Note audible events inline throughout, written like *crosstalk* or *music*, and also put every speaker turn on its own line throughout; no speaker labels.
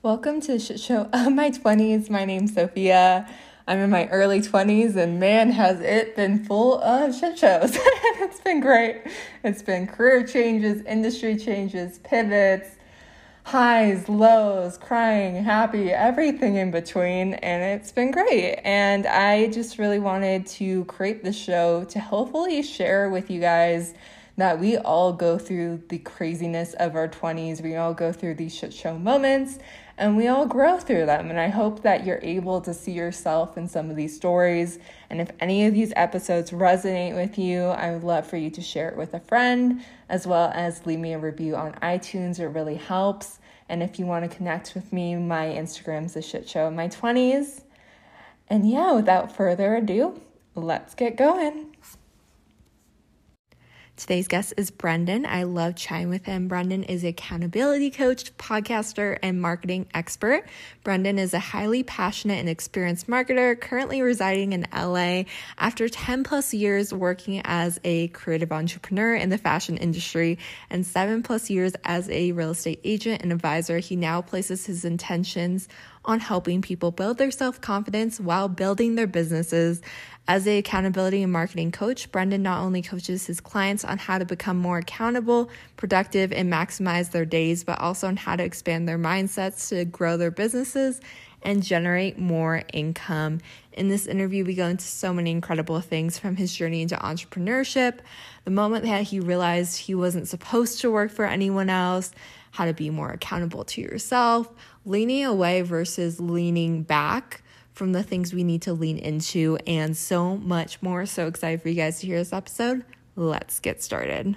Welcome to the shit show of *laughs* uh, my 20s. My name's Sophia. I'm in my early 20s, and man, has it been full of shit shows. *laughs* it's been great. It's been career changes, industry changes, pivots, highs, lows, crying, happy, everything in between, and it's been great. And I just really wanted to create this show to hopefully share with you guys that we all go through the craziness of our 20s. We all go through these shit show moments and we all grow through them. And I hope that you're able to see yourself in some of these stories. And if any of these episodes resonate with you, I would love for you to share it with a friend, as well as leave me a review on iTunes. It really helps. And if you want to connect with me, my Instagram's a shit show in my 20s. And yeah, without further ado, let's get going. Today's guest is Brendan. I love chatting with him. Brendan is accountability coach, podcaster, and marketing expert. Brendan is a highly passionate and experienced marketer currently residing in LA. After 10 plus years working as a creative entrepreneur in the fashion industry and seven plus years as a real estate agent and advisor, he now places his intentions on helping people build their self confidence while building their businesses. As a accountability and marketing coach, Brendan not only coaches his clients on how to become more accountable, productive, and maximize their days, but also on how to expand their mindsets to grow their businesses and generate more income. In this interview, we go into so many incredible things from his journey into entrepreneurship, the moment that he realized he wasn't supposed to work for anyone else, how to be more accountable to yourself, leaning away versus leaning back from the things we need to lean into, and so much more. So excited for you guys to hear this episode. Let's get started.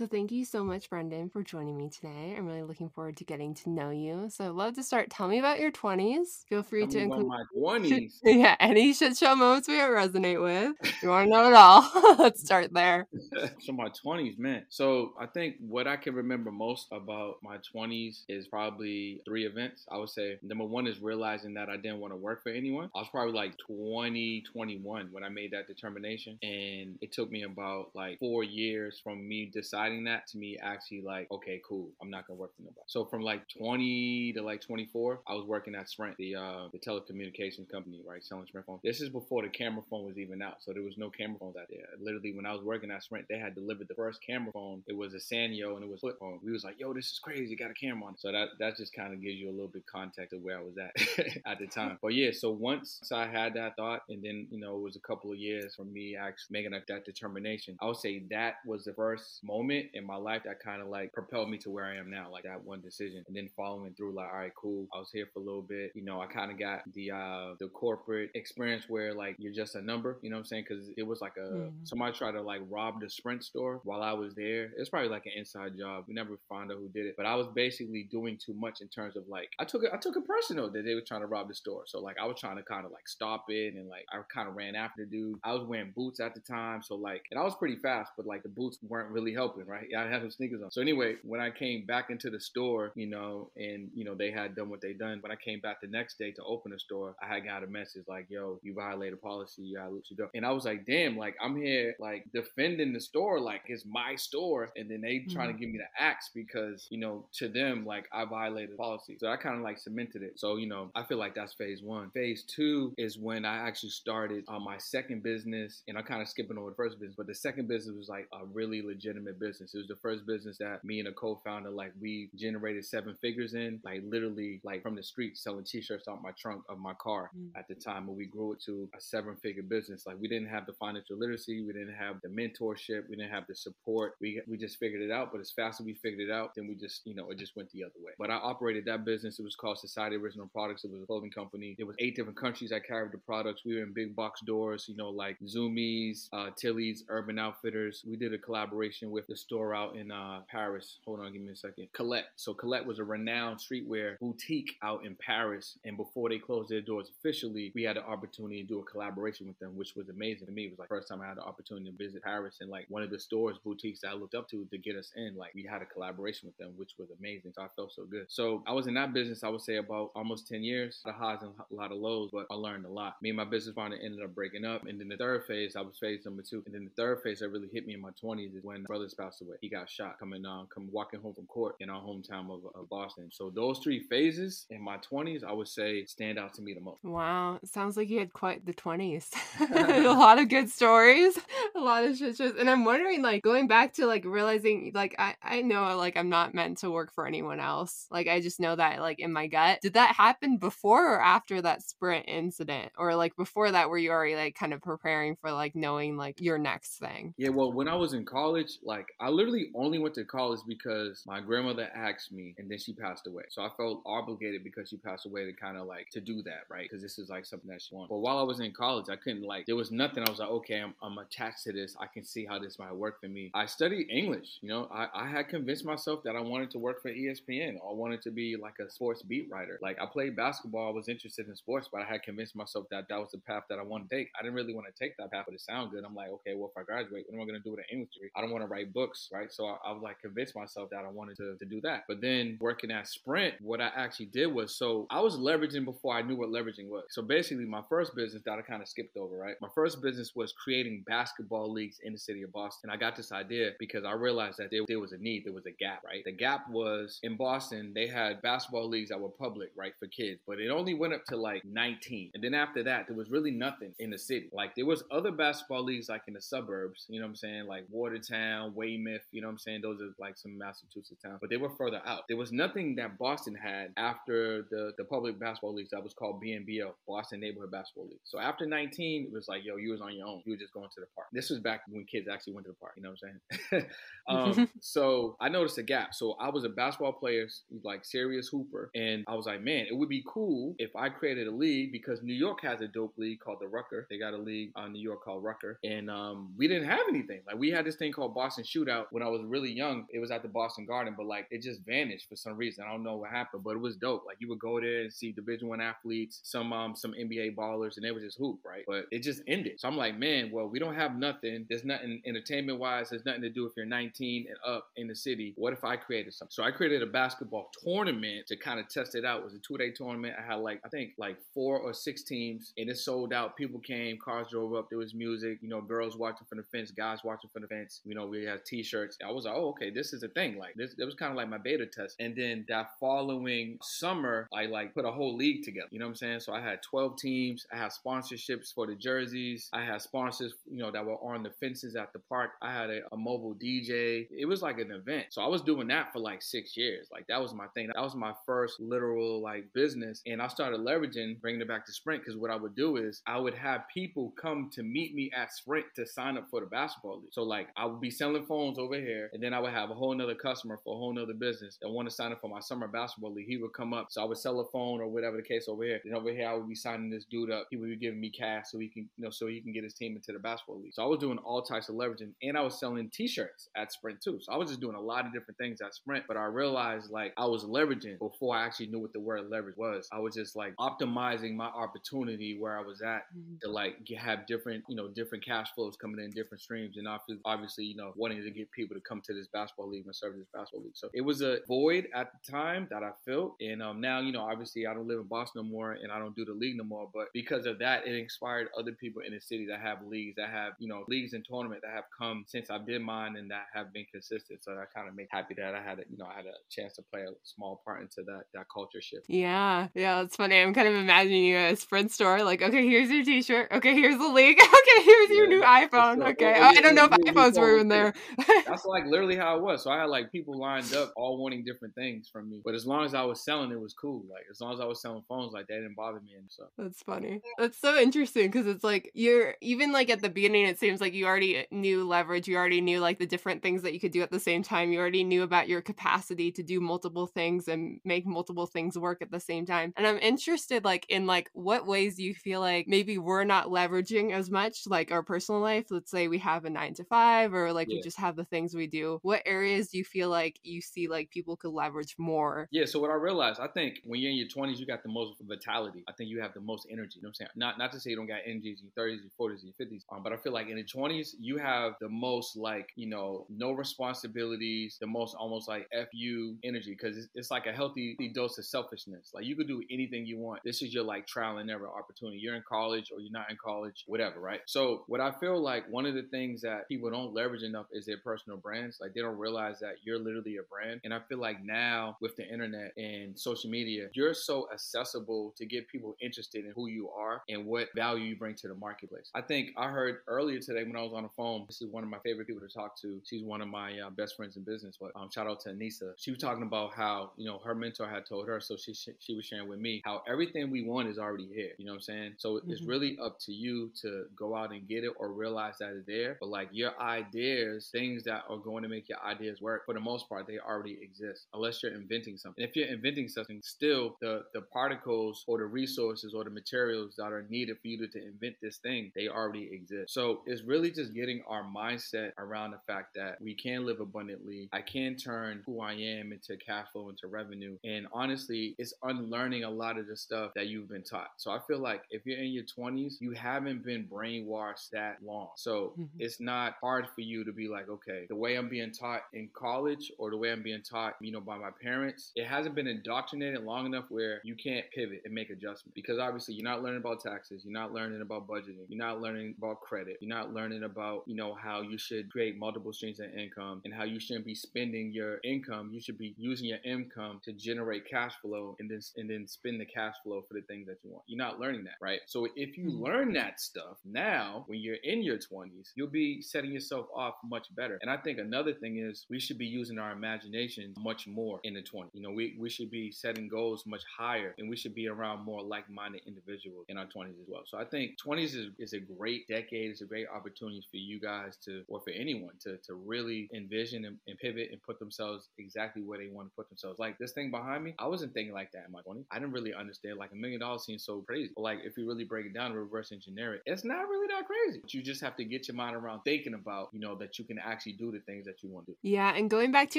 So, thank you so much, Brendan, for joining me today. I'm really looking forward to getting to know you. So, I'd love to start. Tell me about your 20s. Feel free
Tell
to include
my *laughs* 20s.
yeah, any shit show moments we resonate with. You want to know it all? *laughs* Let's start there. *laughs*
so my 20s, man. So I think what I can remember most about my 20s is probably three events. I would say number one is realizing that I didn't want to work for anyone. I was probably like 20, 21 when I made that determination, and it took me about like four years from me deciding that to me actually like, okay, cool, I'm not gonna work for nobody. So from like 20 to like 24, I was working at Sprint, the uh, the telecommunications company, right, selling Sprint phones. This is before the camera phone was even out, so there was no camera phones out there. Literally, when I was working at Sprint, they had delivered the first camera phone. It was a Sanyo and it was flip phone. We was like, yo, this is crazy, got a camera on. So that that just kind of gives you a little bit context of where I was at *laughs* at the time. But yeah, so once I had that thought, and then you know it was a couple of years from me actually making that determination. I would say that was the first moment in my life that kind of like propelled me to where I am now, like that one decision, and then following through, like, all right, cool. I was here for a little bit, you know. I kind of got the uh the corporate experience where like you're just a number, you know what I'm saying? Because it was like a mm-hmm. somebody tried to like rob the Sprint store while I was there. It's probably like an inside job. We never found out who did it, but I was basically doing too much in terms of like I took it, I took it personal that they were trying to rob the store. So like I was trying to kind of like stop it and like I kind of ran after the dude. I was wearing boots at the time, so like and I was pretty fast, but like the boots weren't really helping, right? Yeah, I had some sneakers on. So anyway, when I came back into the store, you know, and you know they had done what they done. When I came back the next day to open the store, I had got a message like, "Yo, you violated policy. You gotta let you go." And I was like, "Damn! Like I'm here like defending the store, like it's my store, and then they trying mm-hmm. to give me the axe because you know to them like I violated policy." So I kind of like cemented it. So you know I feel like that's phase one. Phase two is when I actually started on uh, my second business, and I'm kind of skipping over the first business, but the second business was like a really legitimate business. It was the first business that me and a co-founder like we generated seven figures in, like literally like from the streets selling t-shirts off my trunk of my car mm. at the time when we grew it to a seven-figure business. Like we didn't have the financial literacy, we didn't have the mentorship, we didn't have the support. We we just figured it out, but as fast as we figured it out, then we just you know it just went the other way. But I operated that business. It was called Society Original Products. It was a clothing company. It was eight different countries I carried the products. We were in big box doors, you know, like Zumiez, uh, Tilly's, Urban Outfitters. We did a collaboration with the store out in uh, Paris. Hold on, give me a second. Colette. So Colette was a renowned streetwear boutique out in Paris, and before they closed their doors officially, we had the opportunity to do a collaboration with them, which was amazing to me. It was like first time I had the opportunity to visit Paris, and like one of the stores, boutiques that I looked up to to get us in, like we had a collaboration with them, which was amazing. So I felt so good. So I was in that business, I would say about almost 10 years. A lot of highs and a lot of lows, but I learned a lot. Me and my business partner ended up breaking up, and then the third phase, I was phase number two, and then the third phase that really hit me in my 20s is when brother spouse passed away. He got shot coming on, come walking home from court in our hometown of, of Boston. So those three phases in my 20s, I would say stand out to me the most.
Wow, sounds like you had quite the 20s. *laughs* *laughs* a lot of good stories, a lot of shit shows. And I'm wondering, like, going back to like realizing, like, I, I know, like, I'm not meant to work for anyone else. Like, I just know that, like, in my gut. Did that happen before or after that sprint incident? Or like before that, were you already like kind of preparing for like knowing like your next thing?
Yeah, well, when I was in college, like, I literally only went to college because my grandmother asked me and then she passed away. So I felt obligated because she passed away to kind of like to do that, right? Because this is like something that she wanted. But while I was in college, I couldn't like, there was nothing. I was like, okay, I'm, I'm attached to this. I can see how this might work for me. I studied English. You know, I, I had convinced myself that I wanted to work for ESPN. I wanted to be like a sports beat writer. Like I played basketball. I was interested in sports, but I had convinced myself that that was the path that I wanted to take. I didn't really want to take that path, but it sounded good. I'm like, okay, well, if I graduate, what am I going to do with an English degree? I don't want to write books, right? So I, I was like convinced myself that I wanted to, to do that. But then working at Sprint, what I actually did was so I was leveraging before I knew what leveraging was. So basically, my first business that I kind of skipped over, right? My first business was creating basketball leagues in the city of Boston. I got this idea because I realized that there, there was a need, there was a gap, right? The gap was in Boston, they had basketball leagues that were public, right, for kids, but it only went up to like 19. And then after that, there was really nothing in the city. Like there was other basketball leagues like in the suburbs, you know what I'm saying? Like Watertown, Weymouth, you know what I'm saying? Those are like some Massachusetts towns, but they were further out. There was nothing that Boston had after the, the public basketball leagues that was called BNBL, Boston Neighborhood Basketball League. So after 19, it was like, yo, you was on your own. You were just going to the park. This was back when kids actually went to the park, you know what I'm saying? *laughs* um, *laughs* so I noticed a gap. So I was a basketball player, like serious hooper, and I was like, man, it would be cool if I created a league because New York has a dope league called the Rucker. They got a league on New York called Rucker, and um, we didn't have anything. Like we had this thing called Boston Shootout when I was really young. It was at the Boston Garden, but like it just vanished for some reason. I don't know what happened, but it was dope. Like you would go there and see Division One athletes, some um some NBA ballers, and they would just hoop, right? But it just ended. So I'm like, man, well, we don't have nothing. There's nothing entertainment wise. There's nothing to do if you're 19 and up in the city. What if I created something? So I created a basketball tournament to kind of test it out. It was a two day tournament. I had like I think like four or six teams, and it sold out. People came, cars drove up. There was music. You know, girls watching from the fence, guys watching from the fence. You know, we had T-shirts. I was like, oh, okay, this is a thing. Like this, it was kind of like my beta test. And then that following summer, I like put a whole league together. You know what I'm saying? So I had 12 teams. I had sponsorships for the jerseys. I had sponsors, you know, that were on the fences at the park. I had a, a mobile DJ. It was like an event. So I was doing that for like six years. Like that was my thing. That was my first literal like business. And I started leveraging, bringing it back to Sprint, because what I would do is I would have people come to meet me at Sprint to sign up for the basketball league. So like I would be selling phones over here, and then I would have a whole nother customer for a whole nother business that want to sign up for my summer basketball league. He would come up. So I would sell a phone or whatever the case over here. Then over here I would be signing this dude up. He would be giving me cash so he can, you know, so he can get his team into the basketball league. So I was doing all types of leveraging and I was selling t-shirts at Sprint too. So I was just doing a lot of different things at Sprint, but I realized like I was leveraging before I actually knew what the word leverage was. I was just like optimizing my opportunity where I was at mm-hmm. to like have different, you know, different cash flows coming in different streams. And obviously, you know, wanting to get people to come to this basketball league and serve this basketball league. So it was a void at the time that I felt. And um, now, you know, obviously I don't live in Boston no more and I don't do the league no more. But because of that, it inspired other people in the city that have leagues, that have, you know, leagues and tournament that have come since I did mine and that have been consistent. So that kind of makes happy that I had, a, you know, I had a chance to play a small part into that that culture shift.
Yeah, yeah, it's funny. I'm kind of imagining you at a Sprint store, like, okay, here's your T-shirt. Okay, here's the league. *laughs* Okay, here's your new iPhone. Okay, oh, I don't know if iPhones were even there. *laughs*
That's like literally how it was. So I had like people lined up, all wanting different things from me. But as long as I was selling, it was cool. Like as long as I was selling phones, like that didn't bother me. And so
that's funny. That's so interesting because it's like you're even like at the beginning, it seems like you already knew leverage. You already knew like the different things that you could do at the same time. You already knew about your capacity to do multiple things and make multiple things work at the same time. And I'm interested like in like what ways you feel like maybe we're not leveraging as much like our personal life. Let's say we have a nine to five or like yeah. we just have the things we do. What areas do you feel like you see like people could leverage more?
Yeah. So what I realized, I think when you're in your 20s, you got the most vitality. I think you have the most energy. You know what I'm saying? Not not to say you don't got energy in your 30s, your 40s, your 50s, um, but I feel like in the 20s, you have the most like, you know, no responsibilities, the most almost like FU energy because it's, it's like a healthy dose of selfishness. Like you could do anything you want. This is your like trial and error opportunity. You're in college or you're not in college, whatever, right? So what I feel like one of the things that people don't leverage enough is their personal brands. Like they don't realize that you're literally a brand. And I feel like now with the internet and social media, you're so accessible to get people interested in who you are and what value you bring to the marketplace. I think I heard earlier today when I was on the phone, this is one of my favorite people to talk to. She's one of my uh, best friends in business, but um, shout out to Anissa. She was talking about how, you know, her mentor had told her, so she, she was sharing with me how everything we want is already here. You know what I'm saying? So mm-hmm. it's really up to you to go out and get it or realize that it's there. But like your ideas, things that are going to make your ideas work, for the most part, they already exist unless you're inventing something. And if you're inventing something, still the, the particles or the resources or the materials that are needed for you to, to invent this thing, they already exist. So it's really just getting our mindset around the fact that we can live abundantly. I can turn who I am into cash flow, into revenue. And honestly, it's unlearning a lot of the stuff that you've been taught. So I feel like if you're in your 20s, you haven't been brainwashed that long. So mm-hmm. it's not hard for you to be like, okay, the way I'm being taught in college or the way I'm being taught, you know, by my parents, it hasn't been indoctrinated long enough where you can't pivot and make adjustments because obviously you're not learning about taxes, you're not learning about budgeting, you're not learning about credit, you're not learning about, you know, how you should create multiple streams of income and how you shouldn't be spending your income. You should be using your income to generate cash flow and then and then spend the cash flow for the things that you want. You're not learning that, right? So if you mm-hmm. learn that stuff now when you're in your 20s, you'll be setting yourself off much better. And I think another thing is we should be using our imagination much more in the 20s. You know, we, we should be setting goals much higher and we should be around more like-minded individuals in our 20s as well. So I think 20s is, is a great decade. It's a great opportunity for you guys to, or for anyone to, to really envision and, and pivot and put themselves exactly where they want to put themselves. Like this thing behind me, I wasn't thinking like that in my 20s. I didn't really understand like a million dollars seems so crazy. But like if you really break it down, reverse engineer it, it's not really that crazy. But you just have to get your mind around thinking about, you know, that you can actually do the things that you want to do.
Yeah, and going back to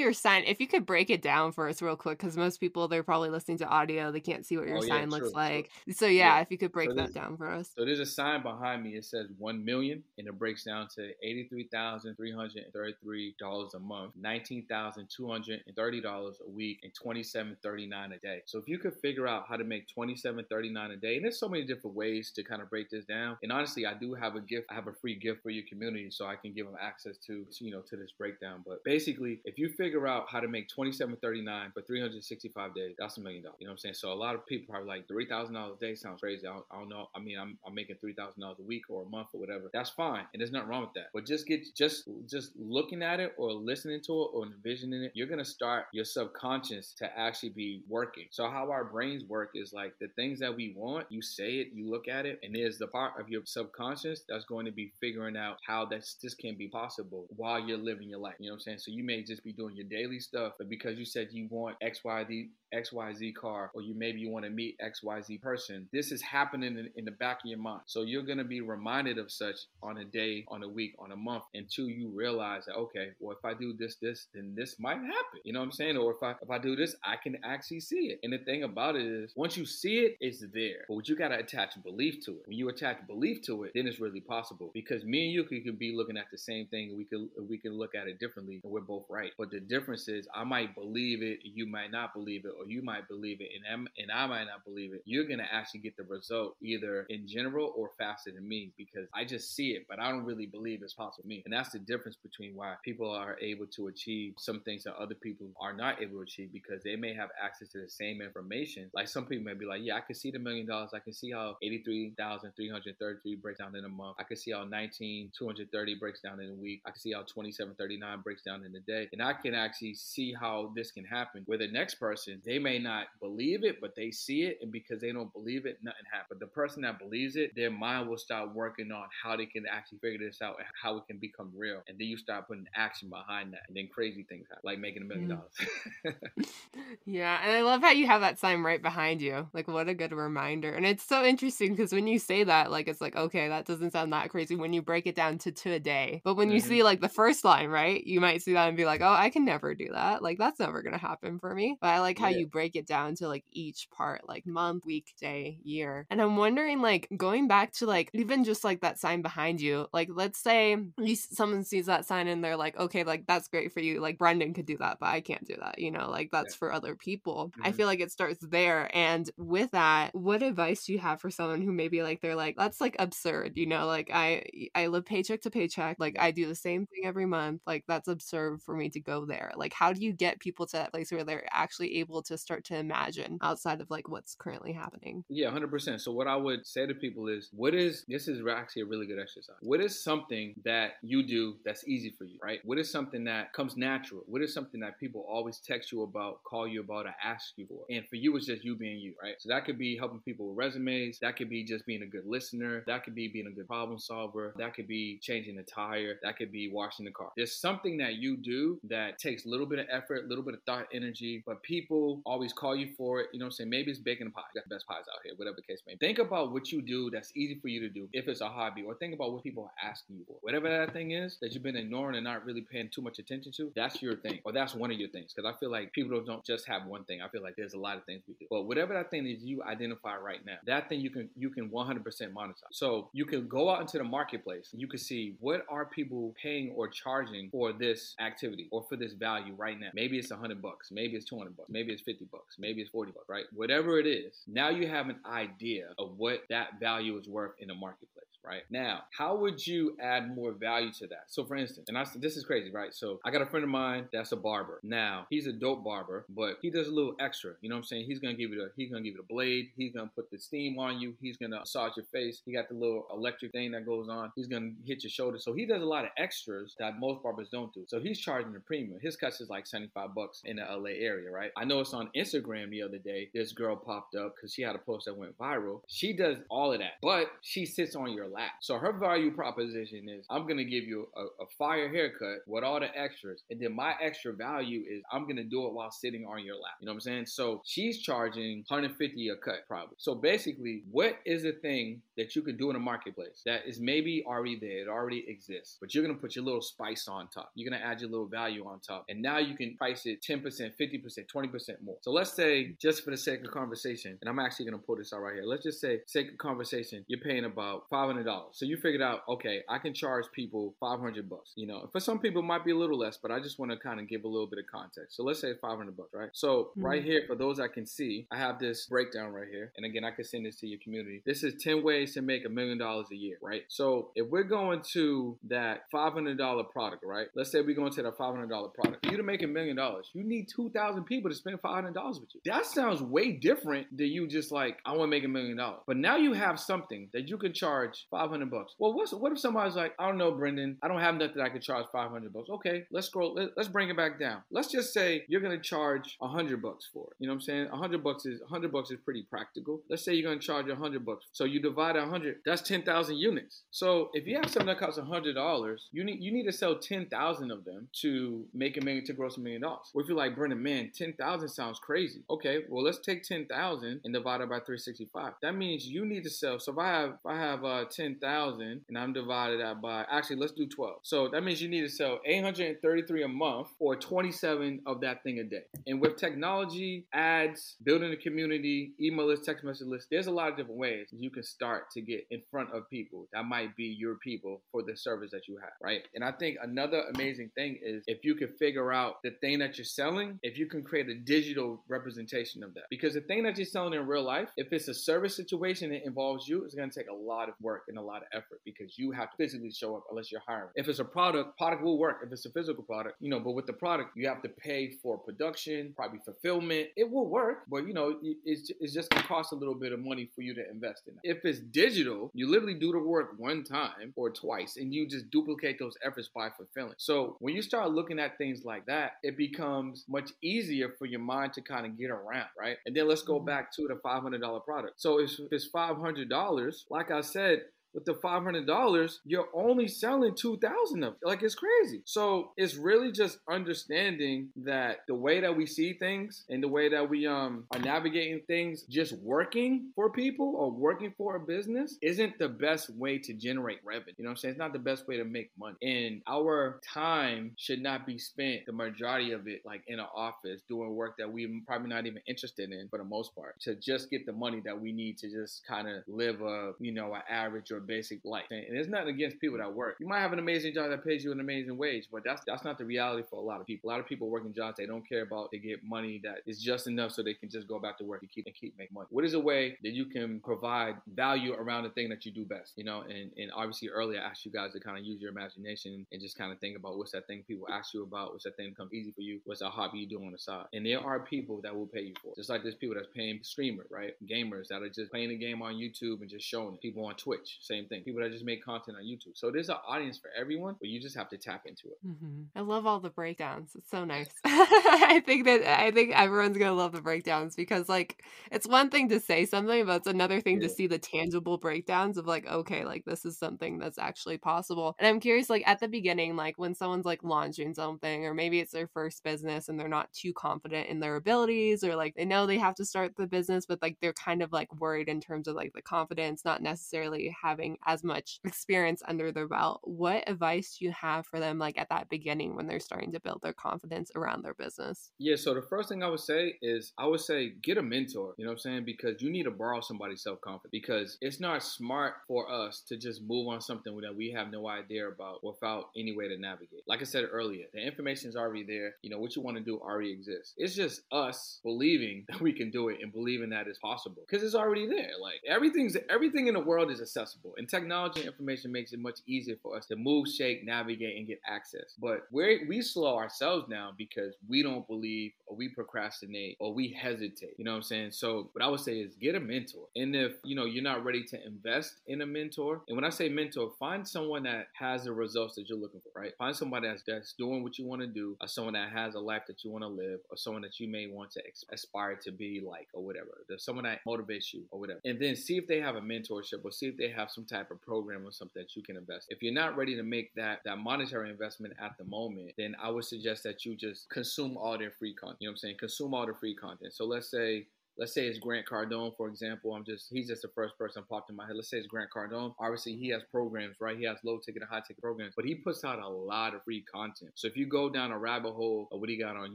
your sign, if you could break it down for us real quick, because most people they're probably listening to audio, they can't see what your oh, sign yeah, looks true, like. True. So yeah, yeah, if you could break so that down for us.
So there's a sign behind me. It says one million, and it breaks down to eighty-three thousand three hundred thirty-three dollars a month, nineteen thousand two hundred and thirty dollars a week, and twenty-seven thirty-nine a day. So if you could figure out how to make twenty-seven thirty-nine a day, and there's so many different ways to kind of break this down. And honestly, I do have a gift. I have a free gift for your community, so I can give them access to, you know, to this breakdown. But basically, if you figure out how to make twenty-seven thirty-nine for three hundred sixty-five days, that's a million dollars. You know what I'm saying? So a lot of people probably like three thousand dollars a day sounds crazy. I don't, I don't know. I mean, I'm, I'm making three thousand dollars a week or a month or whatever. That's fine, and there's nothing wrong with that. But just get just just looking at it or listening to it or envisioning it, you're gonna start your subconscious to actually be working. So how our brains work is like the things that we want, you say it, you look at it, and there's the part of your subconscious that's going to be figuring out how that's this can be possible you're living your life. You know what I'm saying? So you may just be doing your daily stuff, but because you said you want X, Y, Z, XYZ car, or you maybe you want to meet XYZ person. This is happening in, in the back of your mind. So you're going to be reminded of such on a day, on a week, on a month until you realize that, okay, well, if I do this, this, then this might happen. You know what I'm saying? Or if I, if I do this, I can actually see it. And the thing about it is, once you see it, it's there. But you got to attach belief to it. When you attach belief to it, then it's really possible. Because me and you could be looking at the same thing we could, we can look at it differently and we're both right. But the difference is I might believe it, you might not believe it, or you might believe it and, I'm, and I might not believe it, you're going to actually get the result either in general or faster than me because I just see it, but I don't really believe it's possible me. And that's the difference between why people are able to achieve some things that other people are not able to achieve because they may have access to the same information. Like some people may be like, yeah, I can see the million dollars. I can see how 83,333 breaks down in a month. I can see how 19,230 breaks down in a week. I can see how 2739 breaks down in a day. And I can actually see how this can happen. Where the next person, they may not believe it, but they see it, and because they don't believe it, nothing happens. But the person that believes it, their mind will start working on how they can actually figure this out and how it can become real. And then you start putting action behind that, and then crazy things happen, like making a million mm. dollars. *laughs*
yeah, and I love how you have that sign right behind you. Like, what a good reminder. And it's so interesting because when you say that, like, it's like, okay, that doesn't sound that crazy when you break it down to today. But when you mm-hmm. see like the first line, right, you might see that and be like, oh, I can never do that. Like, that's never going to happen for me. But I like how yeah. you break it down to like each part, like month, week, day, year. And I'm wondering, like, going back to like even just like that sign behind you, like, let's say someone sees that sign and they're like, okay, like that's great for you. Like, Brendan could do that, but I can't do that, you know, like that's yeah. for other people. Mm-hmm. I feel like it starts there. And with that, what advice do you have for someone who maybe like they're like, that's like absurd, you know, like I I live paycheck to paycheck, like I do the same thing every month. Like that's absurd for me to go there. Like how do you get people to that place where they're actually able to start to imagine outside of like what's currently happening?
Yeah, 100%. So what I would say to people is what is this is actually a really good exercise. What is something that you do that's easy for you, right? What is something that comes natural? What is something that people always text you about, call you about, or ask you for? And for you it's just you being you, right? So that could be helping people with resumes, that could be just being a good listener, that could be being a good problem solver, that could be changing a tire, that could be washing the car. There's something that you do that takes a little bit of effort, a little bit of thought, energy, but people always call you for it. You know saying? Maybe it's baking a pie. Got the best pies out here, whatever the case may be. Think about what you do that's easy for you to do if it's a hobby, or think about what people are asking you for. Whatever that thing is that you've been ignoring and not really paying too much attention to, that's your thing, or that's one of your things. Because I feel like people don't just have one thing. I feel like there's a lot of things we do. But whatever that thing is you identify right now, that thing you can you can 100% monetize. So you can go out into the marketplace you can see what are people paying or charging for this activity or for this value right now. Maybe it's 100 bucks, maybe it's 200 bucks, maybe it's 50 bucks, maybe it's 40 bucks, right? Whatever it is, now you have an idea of what that value is worth in the marketplace right? Now, how would you add more value to that? So, for instance, and I, this is crazy, right? So, I got a friend of mine that's a barber. Now, he's a dope barber, but he does a little extra. You know what I'm saying? He's gonna give you a he's gonna give you a blade. He's gonna put the steam on you. He's gonna massage your face. He got the little electric thing that goes on. He's gonna hit your shoulder. So he does a lot of extras that most barbers don't do. So he's charging a premium. His cuts is like 75 bucks in the LA area, right? I it's on Instagram the other day. This girl popped up because she had a post that went viral. She does all of that, but she sits on your lap. So her value proposition is I'm gonna give you a, a, fire haircut with all the extras, and then my extra value is I'm gonna do it while sitting on your lap. You know what I'm saying? So she's charging 150 a cut probably. So basically, what is the thing that you can do in a marketplace that is maybe already there, it already exists, but you're gonna put your little spice on top. You're gonna add your little value on top, and now you can price it 10%, 50%, 20% more. So let's say, just for the sake of conversation, and I'm actually gonna pull this out right here. Let's just say, sake of conversation, you're paying about $500. So you figured out, okay, I can charge people 500 bucks. You know, for some people it might be a little less, but I just want to kind of give a little bit of context. So let's say 500 bucks, right? So mm-hmm. right here, for those I can see, I have this breakdown right here. And again, I can send this to your community. This is 10 ways to make a million dollars a year, right? So if we're going to that $500 product, right? Let's say we're going to that $500 product. For you to make a million dollars, you need 2,000 people to spend $500 with you. That sounds way different than you just like, I want to make a million dollars. But now you have something that you can charge 500 bucks. Well, what's what if somebody's like, I don't know, Brendan, I don't have nothing I could charge 500 bucks. Okay, let's scroll. Let, us bring it back down. Let's just say you're gonna charge 100 bucks for it. You know what I'm saying? 100 bucks is 100 bucks is pretty practical. Let's say you're gonna charge 100 bucks. So you divide 100. That's 10,000 units. So if you have something that costs 100 dollars, you need you need to sell 10,000 of them to make a million to gross a million dollars. Or if you're like Brendan, man, 10,000 sounds crazy. Okay, well let's take 10,000 and divide it by 365. That means you need to sell. So if I have if I have uh, 10,000 and I'm divided that by actually let's do 12. So that means you need to sell 833 a month or 27 of that thing a day. And with technology, ads, building a community, email list, text message list, there's a lot of different ways you can start to get in front of people that might be your people for the service that you have, right? And I think another amazing thing is if you can figure out the thing that you're selling, if you can create a digital representation of that. Because the thing that you're selling in real life, if it's a service situation that involves you, it's going to take a lot of work and a lot of effort because you have to physically show up unless you're hiring. If it's a product, product will work. If it's a physical product, you know, but with the product, you have to pay for production, probably fulfillment. It will work, but you know, it's, it's just gonna cost a little bit of money for you to invest in. If it's digital, you literally do the work one time or twice and you just duplicate those efforts by fulfilling. So when you start looking at things like that, it becomes much easier for your mind to kind of get around, right? And then let's go mm-hmm. back to the $500 product. So if it's $500, like I said, with the $500, you're only selling 2,000 of it. Like it's crazy. So it's really just understanding that the way that we see things and the way that we um are navigating things just working for people or working for a business isn't the best way to generate revenue. You know what I'm saying? It's not the best way to make money. And our time should not be spent the majority of it like in an office doing work that we're probably not even interested in for the most part to just get the money that we need to just kind of live a, you know, an average or basic life. And it's nothing against people that work. You might have an amazing job that pays you an amazing wage, but that's that's not the reality for a lot of people. A lot of people working jobs they don't care about. They get money that is just enough so they can just go back to work and keep and keep making money. What is a way that you can provide value around the thing that you do best? You know, and, and obviously earlier I asked you guys to kind of use your imagination and just kind of think about what's that thing people ask you about, what's that thing that comes easy for you, what's a hobby you do on the side. And there are people that will pay you for it. Just like there's people that's paying streamers, right? Gamers that are just playing the game on YouTube and just showing it. People on Twitch, same thing. People that just make content on YouTube. So there's an audience for everyone, but you just have to tap into it.
Mm-hmm. I love all the breakdowns. It's so nice. *laughs* *laughs* I think that I think everyone's gonna love the breakdowns because like it's one thing to say something, but it's another thing yeah. to see the tangible breakdowns of like, okay, like this is something that's actually possible. And I'm curious, like at the beginning, like when someone's like launching something, or maybe it's their first business and they're not too confident in their abilities, or like they know they have to start the business, but like they're kind of like worried in terms of like the confidence, not necessarily having as much *laughs* experience under their belt. What advice do you have for them, like at that beginning when they're starting to build their confidence around their business?
Yeah, so the first thing I would say is I would say get a mentor, you know what I'm saying? Because you need to borrow somebody's self confidence because it's not smart for us to just move on something that we have no idea about without any way to navigate. Like I said earlier, the information is already there. You know, what you want to do already exists. It's just us believing *laughs* that we can do it and believing that it's possible because it's already there. Like everything's everything in the world is accessible, and technology and information makes it much easier for us to move, shake, navigate, and get access. But we we slow ourselves down because we don't believe or we procrastinate or we hesitate. You know what I'm saying? So what I would say is get a mentor. And if you know you're not ready to invest in a mentor, and when I say mentor, find someone that has the results that you're looking for, right? Find somebody that's that's doing what you want to do, or someone that has a life that you want to live, or someone that you may want to aspire to be like, or whatever. There's someone that motivates you, or whatever. And then see if they have a mentorship, or see if they have some type of program or something that you can invest. If you're not ready to make that that monetary investment at the moment, then I would suggest that you just consume all their free content. You know what I'm saying? Consume all the free content. So let's say let's say it's Grant Cardone, for example. I'm just he's just the first person popped in my head. Let's say it's Grant Cardone. Obviously, he has programs, right? He has low ticket and high ticket programs, but he puts out a lot of free content. So if you go down a rabbit hole of what he got on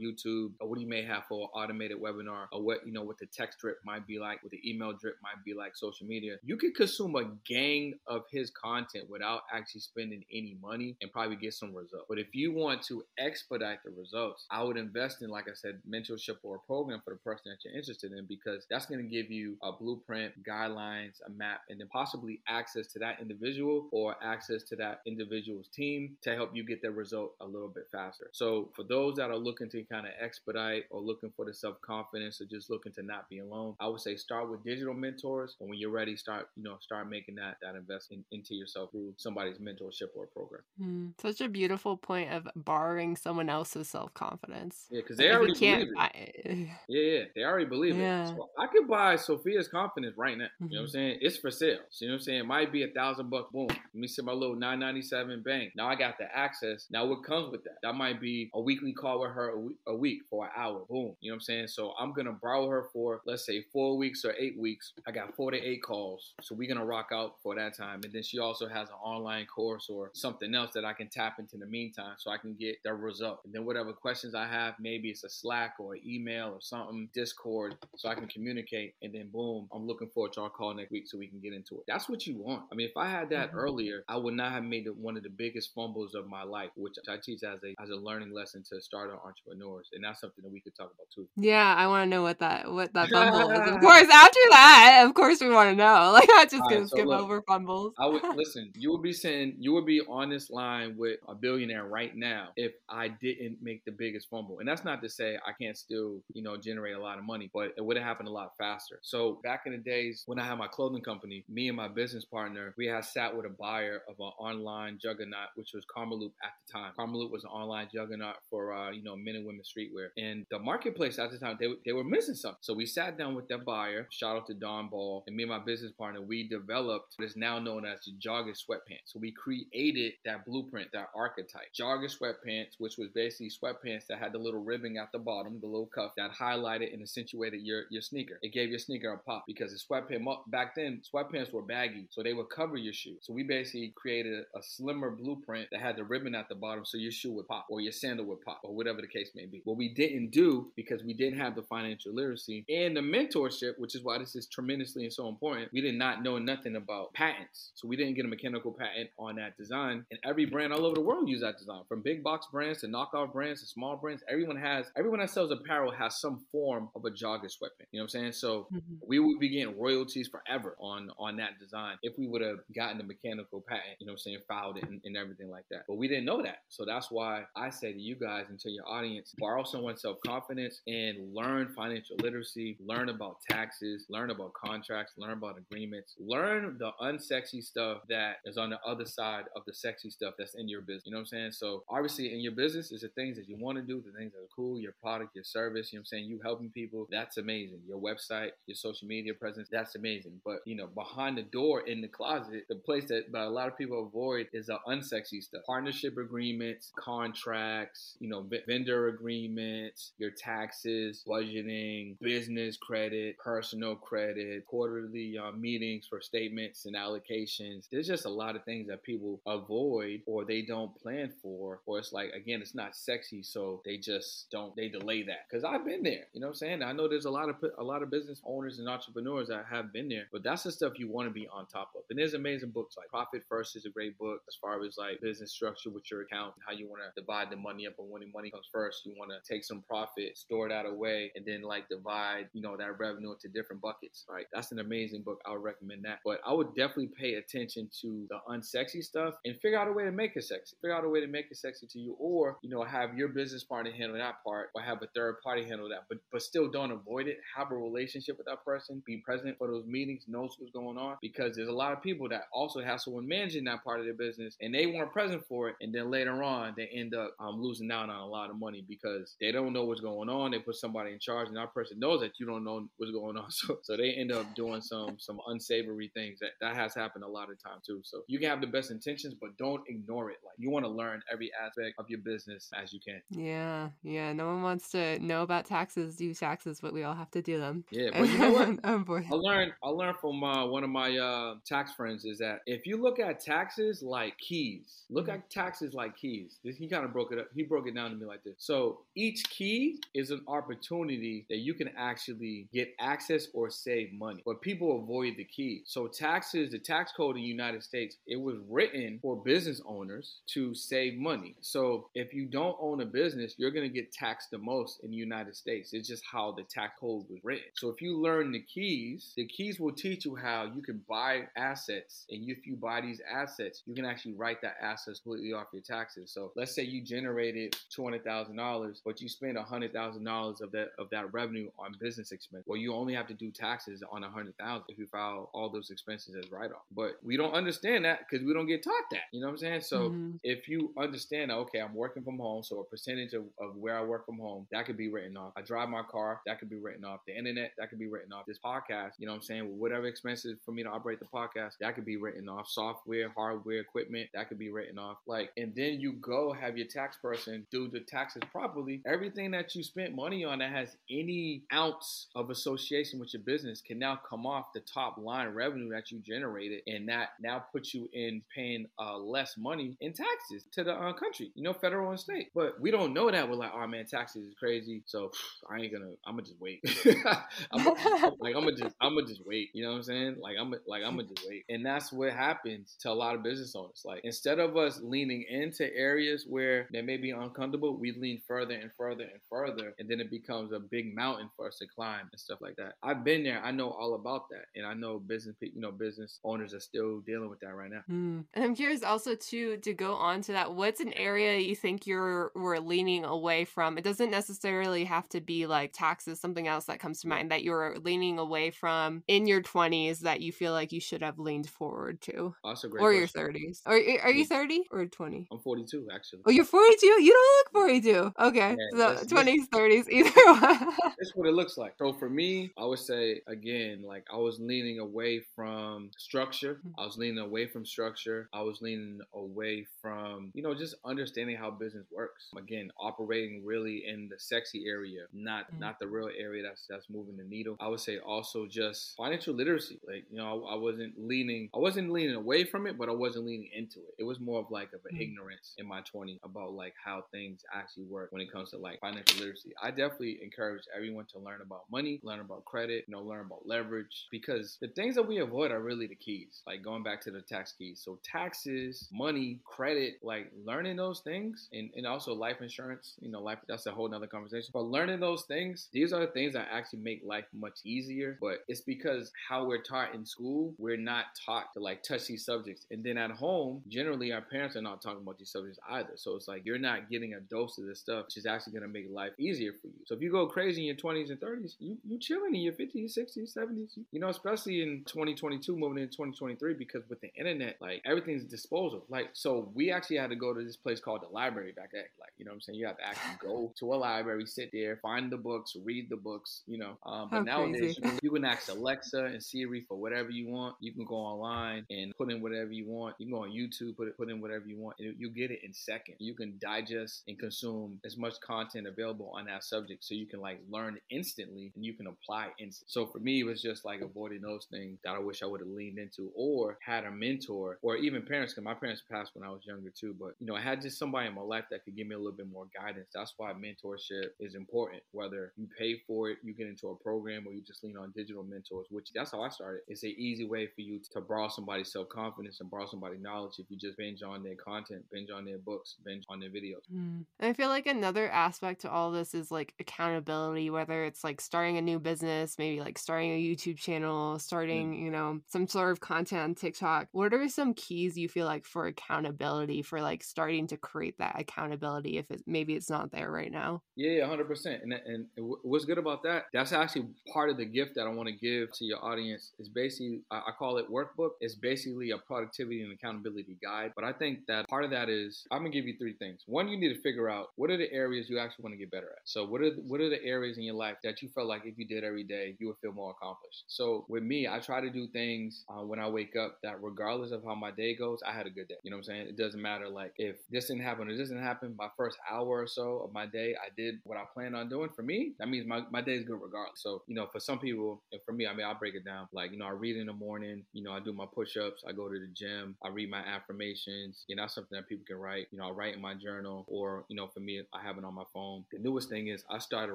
YouTube, or what he may have for automated webinar, or what you know what the text drip might be like, what the email drip might be like, social media, you can consume a gang of his content without actually spending any money and probably get some results. But if you want to expedite the results, I would invest in, like I said, mentorship or a program for the person that you're interested in because that's going to give you a blueprint, guidelines, a map, and then possibly access to that individual or access to that individual's team to help you get the result a little bit faster. So for those that are looking to kind of expedite or looking for the self confidence or just looking to not be alone, I would say start with digital mentors, and when you're ready, start you know start making that that investment into yourself through somebody's mentorship or program.
Mm, such a beautiful point of borrowing someone else's self confidence.
Yeah, because they like already believe it. yeah, yeah, they already believe yeah. it. So I could buy Sophia's confidence right now. Mm-hmm. You know what I'm saying? It's for sale. So you know what I'm saying? It might be a thousand bucks. Boom. Let me see my little 997 bank. Now I got the access. Now what comes with that? That might be a weekly call with her a week, a week for an hour. Boom. You know what I'm saying? So I'm gonna borrow her for let's say four weeks or eight weeks. I got four to eight calls. So we're gonna rock out for that time. And then she also has an online course or something else that I can tap into in the meantime so I can get the result. And then whatever questions I have, maybe it's a Slack or an email or something, Discord, so I can communicate and then boom, I'm looking forward to our call next week so we can get into it. That's what you want. I mean, if I had that mm-hmm. earlier, I would not have made it one of the biggest fumbles of my life, which I teach as a as a learning lesson to startup entrepreneurs, and that's something that we could talk about too.
Yeah, I want to know what that what that fumble is. Of *laughs* course, after that, of course, we want to know. *laughs* Like, I'm just gonna right, so skip look, over fumbles.
I would *laughs* listen. You would be saying you would be on this line with a billionaire right now if I didn't make the biggest fumble, and that's not to say I can't still you know generate a lot of money, but it would have happened a lot faster. So back in the days when I had my clothing company, me and my business partner, we had sat with a buyer of an online juggernaut, which was Karmaloop at the time. Karmaloop was an online juggernaut for uh, you know men and women streetwear, and the marketplace at the time they, they were missing something. So we sat down with that buyer. Shout out to Don Ball and me and my business partner. We developed what is now known as the jogger sweatpants. So we created that blueprint, that archetype. Jogger sweatpants, which was basically sweatpants that had the little ribbing at the bottom, the little cuff that highlighted and accentuated your your sneaker. It gave your sneaker a pop because the sweatpants back then sweatpants were baggy, so they would cover your shoe. So we basically created a slimmer blueprint that had the ribbon at the bottom, so your shoe would pop or your sandal would pop or whatever the case may be. What we didn't do because we didn't have the financial literacy and the mentorship, which is why this is tremendously and so important. We did not know nothing about patents, so we didn't get a mechanical patent on that design. And every brand all over the world use that design, from big box brands to knockoff brands to small brands. Everyone has everyone that sells apparel has some form of a jogger You know what I'm saying? So mm-hmm. we would be getting royalties forever on on that design if we would have gotten the mechanical patent. You know what I'm saying? Filed it and, and everything like that. But we didn't know that, so that's why I say to you guys and to your audience, borrow someone's self confidence and learn financial literacy. Learn about taxes. Learn about contracts. Learn about agreements. Learn the unsexy stuff that is on the other side of the sexy stuff that's in your business. You know what I'm saying? So obviously in your business is the things that you want to do, the things that are cool, your product, your service, you know what I'm saying? You helping people, that's amazing. Your website, your social media presence, that's amazing. But you know, behind the door in the closet, the place that, that a lot of people avoid is the unsexy stuff. Partnership agreements, contracts, you know, vendor agreements, your taxes, budgeting, business credit, personal credit, quarterly uh, meetings for statements and allocations. There's just a lot of things that people avoid or they don't plan for, or it's like, again, it's not sexy, so they just don't, they delay that. Because I've been there, you know what I'm saying? I know there's a lot of a lot of business owners and entrepreneurs that have been there, but that's the stuff you want to be on top of. And there's amazing books like Profit First is a great book as far as like business structure with your account, how you want to divide the money up, and when the money comes first, you want to take some profit, store that away, and then like divide, you know, that revenue into different buckets. Right? That's an amazing book. I would recommend that. But I would definitely pay attention to the unsexy stuff and figure out a way to make it sexy. Figure out a way to make it sexy to you, or you know, have your business partner handle that part, or have a third party handle that. But but still don't avoid it. Have a relationship with that person. Be present for those meetings. Knows what's going on because there's a lot of people that also have someone managing that part of their business and they weren't present for it, and then later on they end up um, losing out on a lot of money because they don't know what's going on. They put somebody in charge, and that person knows that you don't know what's going on, *laughs* so so they end up doing some some unsavory things. That that has happened a lot of times too. So you can have the best intentions, but don't ignore it. Like you want to learn every aspect of your business as you can.
Yeah, yeah. No one wants to know about taxes, do taxes, but we all have to do them.
Yeah, but you know what? *laughs* I learned I learned from uh, one of my uh, tax friends is that if you look at taxes like keys, look mm-hmm. at taxes like keys. He kind of broke it up. He broke it down to me like this. So each key is an opportunity that you can actually get access or save money, but people avoid the key. So taxes, the tax code in the United States, it was written for business owners to save money. So if you don't own a business, you're going to get taxed the most in the United States. It's just how the tax code was written. So if you learn the keys, the keys will teach you how you can buy assets. And if you buy these assets, you can actually write that asset completely off your taxes. So let's say you generated $200,000, but you spend $100,000 of that of that revenue on business expense. Well, you only have to do taxes on 100,000 if you file all those expenses as write-off. But we don't understand that because we don't get taught that. You know what I'm saying? So mm-hmm. if you understand, okay, I'm working from home, so a percentage of, of where I work from home, that could be written off. I drive my car, that could be written off. The internet, that could be written off. This podcast, you know what I'm saying? Whatever expenses for me to operate the podcast, that could be written off. Software, hardware, equipment, that could be written off. Like, and then you go have your tax person do the taxes properly. Everything that you spent money on that has any ounce of association with your business can now come off the top line revenue that you generated, and that now puts you in paying uh, less money in taxes to the uh, country, you know, federal and state. But we don't know that. We're like, oh man, taxes is crazy, so *sighs* I ain't gonna. I'm gonna just wait. *laughs* *laughs* I'm, *laughs* like I'm gonna just, I'm gonna just wait. You know what I'm saying? Like I'm, like I'm gonna just wait, and that's what happens to a lot of business owners. Like instead of us leaning into areas where they may be uncomfortable, we lean further and further and further, and then it becomes a big mountain for us to climb and stuff like that. I've been there. I know all about that, and I know business people, you know, business owners are still dealing with that right now.
Mm. And I'm curious also too to go on to that. What's an area you think you're we're leaning away from? It doesn't necessarily have to be like taxes. Something else that comes to mind that you're leaning away from in your 20s that you feel like you should have leaned forward to,
also
great or question. your 30s. Are are you 30 or 20?
I'm 42 actually.
Oh, you're 42. You don't look 42. Okay, yeah, so 20s, 30s, either *laughs* one.
That's what it looks like. So for me, I would say again, like I was leaning away from structure. Mm-hmm. I was leaning away from structure. I was leaning away from, you know, just understanding how business works. Again, operating really in the sexy area, not mm-hmm. not the real area that's that's that's moving the needle. I would say also just financial literacy. Like you know, I, I wasn't leaning, I wasn't leaning away from it, but I wasn't leaning into it. It was more of like of an mm-hmm. ignorance in my 20s about like how things actually work when it comes to like financial literacy. I definitely encourage everyone to learn about money, learn about credit, you know, learn about leverage because the things that we avoid are really the keys. Like going back to the tax keys. So taxes, money, credit, like learning those things and, and also life insurance, you know, life that's a whole nother conversation. But learning those things, these are the things that actually make life much easier. But it's because how we're taught in school, we're not taught to like touch these subjects. And then at home, generally our parents are not talking about these subjects either. So it's like you're not getting a dose of this stuff, which is actually gonna make life easier for you. So if you go crazy in your 20s and 30s, you you chilling in your 50s, 60s, 70s. You know, especially in 2022, moving into 2023, because with the internet, like everything's disposal. Like so, we actually had to go to this place called the library back then. Like you know, what I'm saying you have to actually go to a library, sit there, find the books, read the books. You know, um, but How nowadays you can, you can ask Alexa and Siri for whatever you want. You can go online and put in whatever you want. You can go on YouTube, put it, put in whatever you want, and you get it in seconds. You can digest and consume as much content available on that subject, so you can like learn instantly and you can apply instantly. So for me, it was just like avoiding those things that I wish I would have leaned into, or had a mentor, or even parents. Because my parents passed when I was younger too, but you know, I had just somebody in my life that could give me a little bit more guidance. That's why mentorship is important. Whether you pay for it, you get into a program, or you just lean on digital mentors, which that's how I started. It's an easy way for you to borrow somebody's self confidence and borrow somebody's knowledge if you just binge on their content, binge on their books, binge on their videos.
Mm. I feel like another aspect to all this is like accountability, whether it's like starting a new business, maybe like starting a YouTube channel, starting, mm. you know, some sort of content on TikTok. What are some keys you feel like for accountability, for like starting to create that accountability if it maybe it's not there right now?
Yeah, hundred percent. And and what's good about that? That's actually part of the gift that I want to give to your audience. Is basically I call it workbook. It's basically a productivity and accountability guide. But I think that part of that is I'm gonna give you three things. One, you need to figure out what are the areas you actually want to get better at. So what are the, what are the areas in your life that you felt like if you did every day, you would feel more accomplished. So with me, I try to do things uh, when I wake up that regardless of how my day goes, I had a good day. You know what I'm saying? It doesn't matter like if this didn't happen or this didn't happen. My first hour or so of my day, I did what I planned on doing. For me, that means my, my day is good regardless. So, you know, for some people, and for me, I mean, I'll break it down. Like, you know, I read in the morning, you know, I do my push ups, I go to the gym, I read my affirmations. You know, that's something that people can write. You know, I write in my journal or, you know, for me, I have it on my phone. The newest thing is I started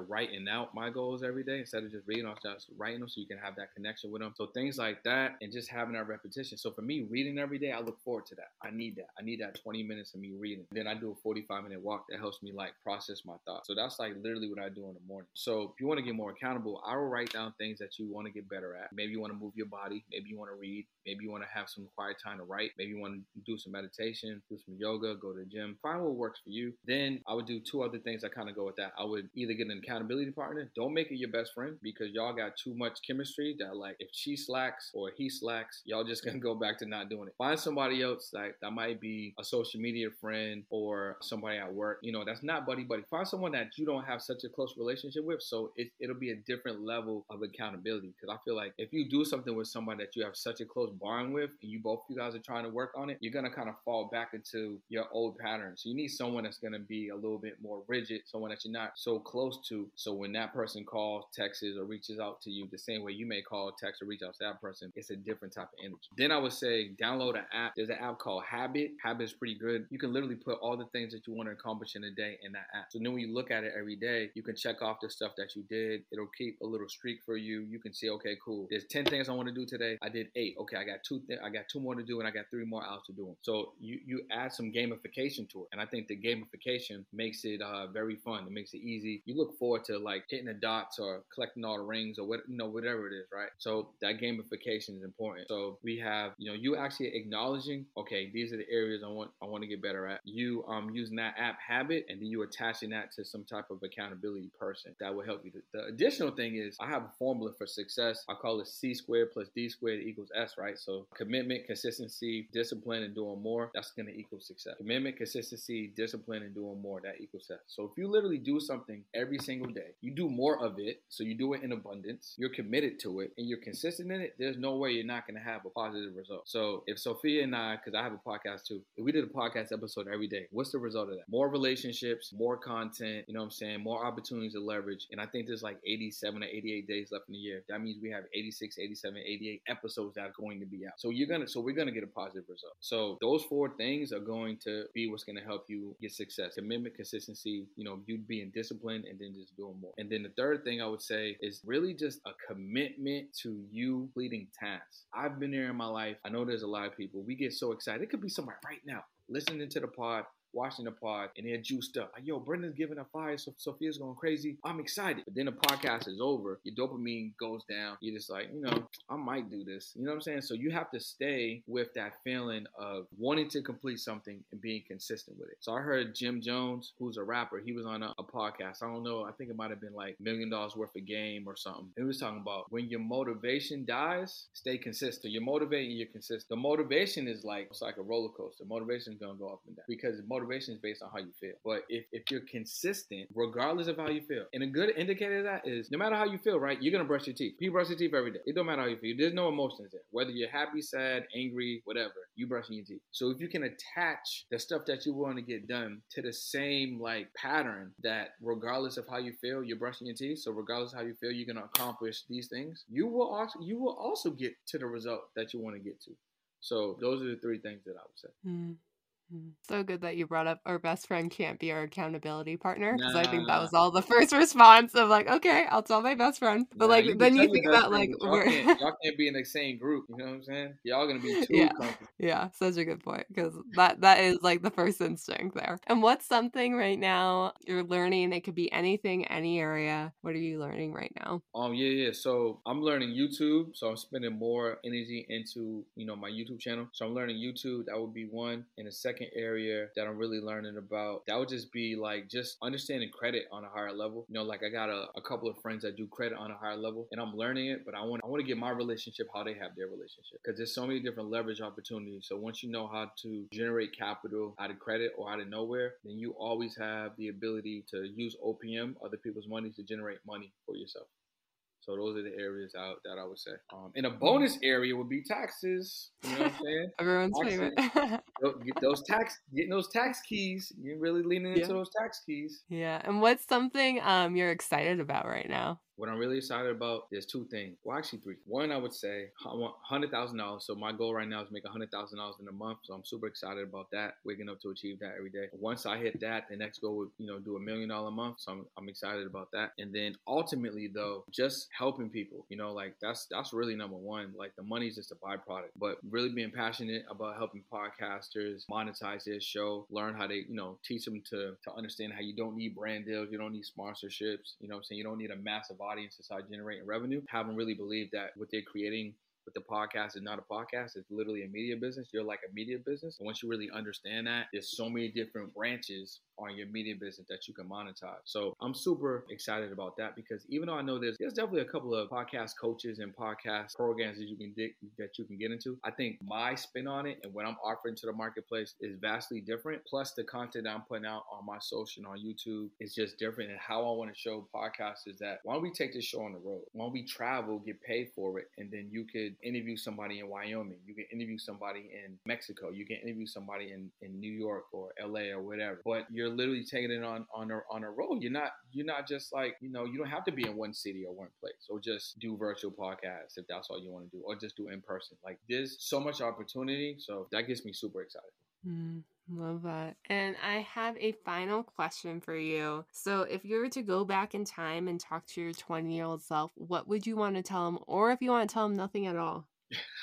writing out my goals every day instead of just reading, I started writing them so you can have that connection with them. So things like that and just having that repetition. So for me, reading every day, I look forward to that. I need that. I need that 20 minutes of me reading. Then I do a 45 minute walk that helps me like process my thoughts. So that's like literally what I do in the morning. So if you want to get more accountable, I will write down things that you want to get better at. Maybe you want to move your body. Maybe you want to read. Maybe you want to have some quiet time to write. Maybe you want to do some meditation, do some yoga, go to the gym. Find what works for you. Then I would do two other things that kind of go with that. I would either get an accountability partner. Don't make it your best friend because y'all got too much chemistry that like if she slacks or he slacks, y'all just gonna go back to not doing it. Find somebody else like that might be a social media friend or somebody at work. You know, that's not buddy buddy. Find someone that you don't have such a close relationship with, so it, it'll be a different level of accountability. Because I feel like if you do something with somebody that you have such a close bond with, and you both you guys are trying to work on it, you're gonna kind of fall back into your old patterns. So you need someone that's gonna be a little bit more rigid, someone that you're not so close to. So when that person calls, texts, or reaches out to you the same way you may call, text, or reach out to that person, it's a different type of energy. Then I would say download an app. There's an app called Habit. Habit is pretty good. You can literally put all the things that you want to accomplish in a day in that app. So then when you look at it every day, you can check off the stuff that you did. It'll keep a little streak for you. You can see, okay, cool. There's 10 things I want to do today. I did eight. Okay, I got two. Th- I got two more to do, and I got three more hours to do them. So you you add some gamification to it, and I think the gamification makes it uh, very fun. It makes it easy. You look forward to like hitting the dots or collecting all the rings or what you know whatever it is, right? So that gamification is important. So we have you know you actually acknowledging, okay, these are the areas I want I want to get better at. You um using that app habit, and then you attaching that to some type of accountability person that will help you. Additional thing is I have a formula for success. I call it C squared plus D squared equals S, right? So commitment, consistency, discipline, and doing more. That's going to equal success. Commitment, consistency, discipline, and doing more. That equals success. So if you literally do something every single day, you do more of it. So you do it in abundance. You're committed to it, and you're consistent in it. There's no way you're not going to have a positive result. So if Sophia and I, because I have a podcast too, if we did a podcast episode every day, what's the result of that? More relationships, more content. You know what I'm saying? More opportunities to leverage. And I think there's like like 87 or 88 days left in the year. That means we have 86, 87, 88 episodes that are going to be out. So you're gonna, so we're gonna get a positive result. So those four things are going to be what's gonna help you get success: commitment, consistency. You know, you being disciplined, and then just doing more. And then the third thing I would say is really just a commitment to you completing tasks. I've been there in my life. I know there's a lot of people. We get so excited. It could be somewhere right now listening to the pod, watching the pod and they're juiced up. Like, yo, Brendan's giving a fire, so Sophia's going crazy. I'm excited. But then the podcast is over, your dopamine goes down. You're just like, you know, I might do this. You know what I'm saying? So you have to stay with that feeling of wanting to complete something and being consistent with it. So I heard Jim Jones, who's a rapper, he was on a, a podcast. I don't know, I think it might have been like million dollars worth of game or something. He was talking about when your motivation dies, stay consistent. You're motivating, you're consistent. The motivation is like it's like a roller coaster. Motivation is gonna go up and down because motivation motivation is based on how you feel. But if, if you're consistent, regardless of how you feel, and a good indicator of that is no matter how you feel, right? You're gonna brush your teeth. You brush your teeth every day. It don't matter how you feel. There's no emotions there. Whether you're happy, sad, angry, whatever, you brushing your teeth. So if you can attach the stuff that you want to get done to the same like pattern that regardless of how you feel, you're brushing your teeth. So regardless of how you feel, you're gonna accomplish these things. You will also you will also get to the result that you want to get to. So those are the three things that I would say.
Mm. Mm-hmm. So good that you brought up our best friend can't be our accountability partner because nah, I think that was all the *laughs* first response of like, okay, I'll tell my best friend. But nah, like then you think about like
y'all we're can't, *laughs* y'all can't be in the same group. You know what I'm saying? Y'all gonna be too
yeah. Yeah, such a good point because that that is like the first instinct there. And what's something right now you're learning? It could be anything, any area. What are you learning right now?
Um, yeah, yeah. So I'm learning YouTube. So I'm spending more energy into you know my YouTube channel. So I'm learning YouTube. That would be one. And the second second area that I'm really learning about, that would just be like just understanding credit on a higher level. You know, like I got a, a couple of friends that do credit on a higher level and I'm learning it, but I want I want to get my relationship how they have their relationship. Because there's so many different leverage opportunities. So once you know how to generate capital out of credit or out of nowhere, then you always have the ability to use OPM, other people's money, to generate money for yourself. So those are the areas out that I would say. Um, and a bonus area would be taxes. You know what I'm saying? *laughs*
Everyone's favorite. *laughs*
get those tax, getting those tax keys. You're really leaning into those tax keys.
Yeah. And what's something um you're excited about right now?
What I'm really excited about, there's two things. Well, actually three. One, I would say I want hundred thousand dollars. So my goal right now is make hundred thousand dollars in a month. So I'm super excited about that. Waking up to achieve that every day. Once I hit that, the next goal would you know do a million dollar a month. So I'm, I'm excited about that. And then ultimately though, just helping people. You know, like that's that's really number one. Like the money is just a byproduct, but really being passionate about helping podcasters monetize their show, learn how to you know teach them to to understand how you don't need brand deals, you don't need sponsorships. You know, I'm saying you don't need a massive audience to start generating revenue. Haven't really believed that what they're creating but the podcast is not a podcast. It's literally a media business. You're like a media business. And once you really understand that, there's so many different branches on your media business that you can monetize. So I'm super excited about that because even though I know there's there's definitely a couple of podcast coaches and podcast programs that you can dig, that you can get into, I think my spin on it and what I'm offering to the marketplace is vastly different. Plus the content I'm putting out on my social and on YouTube is just different. And how I want to show podcasts is that why don't we take this show on the road? Why don't we travel, get paid for it, and then you could interview somebody in Wyoming, you can interview somebody in Mexico, you can interview somebody in, in New York or LA or whatever. But you're literally taking it on on a, on a road. You're not you're not just like you know you don't have to be in one city or one place or just do virtual podcasts if that's all you want to do or just do in person. Like there's so much opportunity, so that gets me super excited.
Mm. Love that. And I have a final question for you. So, if you were to go back in time and talk to your 20 year old self, what would you want to tell him? Or if you want to tell him nothing at all?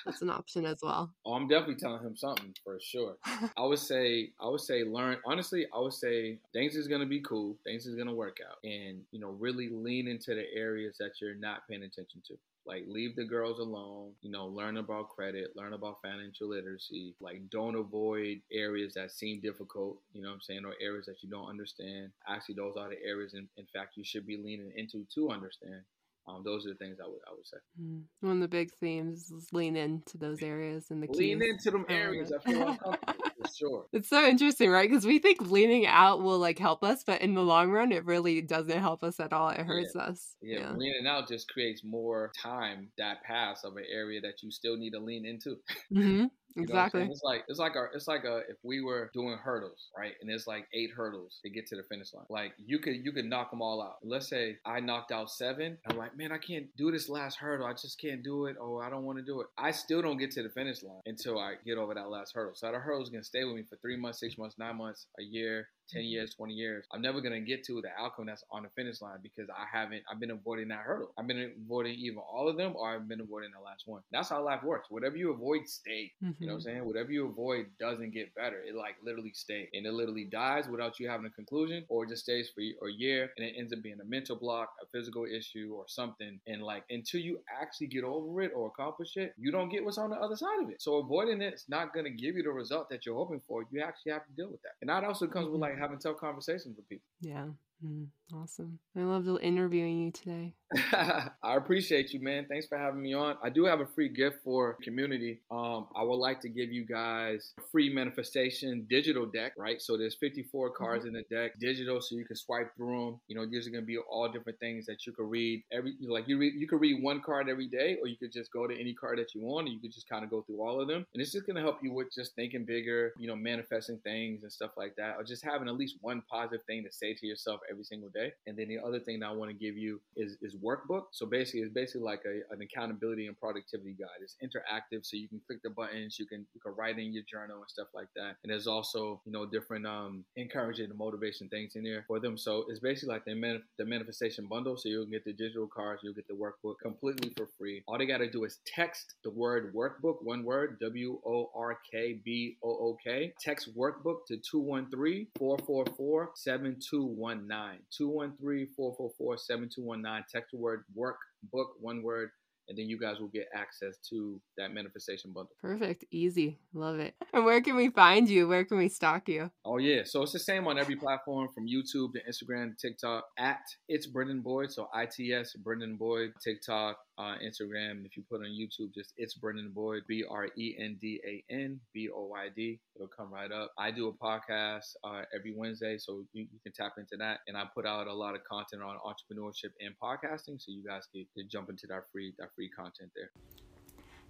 That's an option as well. *laughs*
Oh, I'm definitely telling him something for sure. *laughs* I would say, I would say, learn. Honestly, I would say things is gonna be cool. Things is gonna work out, and you know, really lean into the areas that you're not paying attention to. Like leave the girls alone, you know, learn about credit, learn about financial literacy. Like don't avoid areas that seem difficult, you know what I'm saying, or areas that you don't understand. Actually, those are the areas in, in fact you should be leaning into to understand. Um, those are the things I would I would say.
Mm. One of the big themes is lean into those areas and the
lean keys. into them areas. I feel *laughs* uncomfortable for sure.
It's so interesting, right? Because we think leaning out will like help us, but in the long run, it really doesn't help us at all. It hurts
yeah.
us.
Yeah, yeah, leaning out just creates more time that pass of an area that you still need to lean into.
mm-hmm. Exactly.
It's like it's like a it's like a if we were doing hurdles, right? And it's like eight hurdles to get to the finish line. Like you could you could knock them all out. Let's say I knocked out seven. I'm like, man, I can't do this last hurdle. I just can't do it. Oh, I don't want to do it. I still don't get to the finish line until I get over that last hurdle. So that hurdle's gonna stay with me for three months, six months, nine months, a year, 10 years, 20 years, I'm never going to get to the outcome that's on the finish line because I haven't, I've been avoiding that hurdle. I've been avoiding either all of them or I've been avoiding the last one. That's how life works. Whatever you avoid, stay. Mm-hmm. You know what I'm saying? Whatever you avoid doesn't get better. It like literally stays. And it literally dies without you having a conclusion or it just stays for a year and it ends up being a mental block, a physical issue or something. And like until you actually get over it or accomplish it, you don't get what's on the other side of it. So avoiding it's not going to give you the result that you're hoping for. You actually have to deal with that. And that also comes with mm-hmm. like having tough conversations with people.
Yeah. Mm, awesome. I loved interviewing you today. *laughs*
I appreciate you, man. Thanks for having me on. I do have a free gift for community. Um, I would like to give you guys a free manifestation digital deck, right? So there's 54 mm-hmm. cards mm-hmm. in the deck, digital, so you can swipe through them. You know, these are gonna be all different things that you could read every. Like you read, you could read one card every day, or you could just go to any card that you want, and you could just kind of go through all of them. And it's just gonna help you with just thinking bigger, you know, manifesting things and stuff like that, or just having at least one positive thing to say to yourself every single day. And then the other thing that I want to give you is is workbook. So basically, it's basically like a, an accountability and productivity guide. It's interactive, so you can click the buttons, you can you can write in your journal and stuff like that. And there's also you know different um encouraging and motivation things in there for them. So it's basically like the man, the manifestation bundle. So you'll get the digital cards, you'll get the workbook completely for free. All they got to do is text the word workbook, one word, W O R K B O O K. Text workbook to 213 444 7219. 213 444 7219. Text the word work, book, one word, and then you guys will get access to that manifestation bundle.
Perfect. Easy. Love it. *laughs* And where can we find you? Where can we stalk you?
Oh, yeah. So it's the same on every platform from YouTube to Instagram to TikTok at It's Brendan Boyd. So ITS Brendan Boyd, TikTok, uh, Instagram. If you put on YouTube, just It's Brendan Boyd, B R E N D A N B O Y D. It'll come right up. I do a podcast uh, every Wednesday, so you, you, can tap into that. And I put out a lot of content on entrepreneurship and podcasting, so you guys can, can jump into that free that free content there.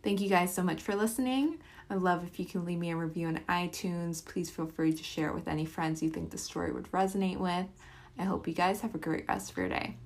Thank you guys so much for listening. I love if you can leave me a review on iTunes. Please feel free to share it with any friends you think the story would resonate with. I hope you guys have a great rest of your day.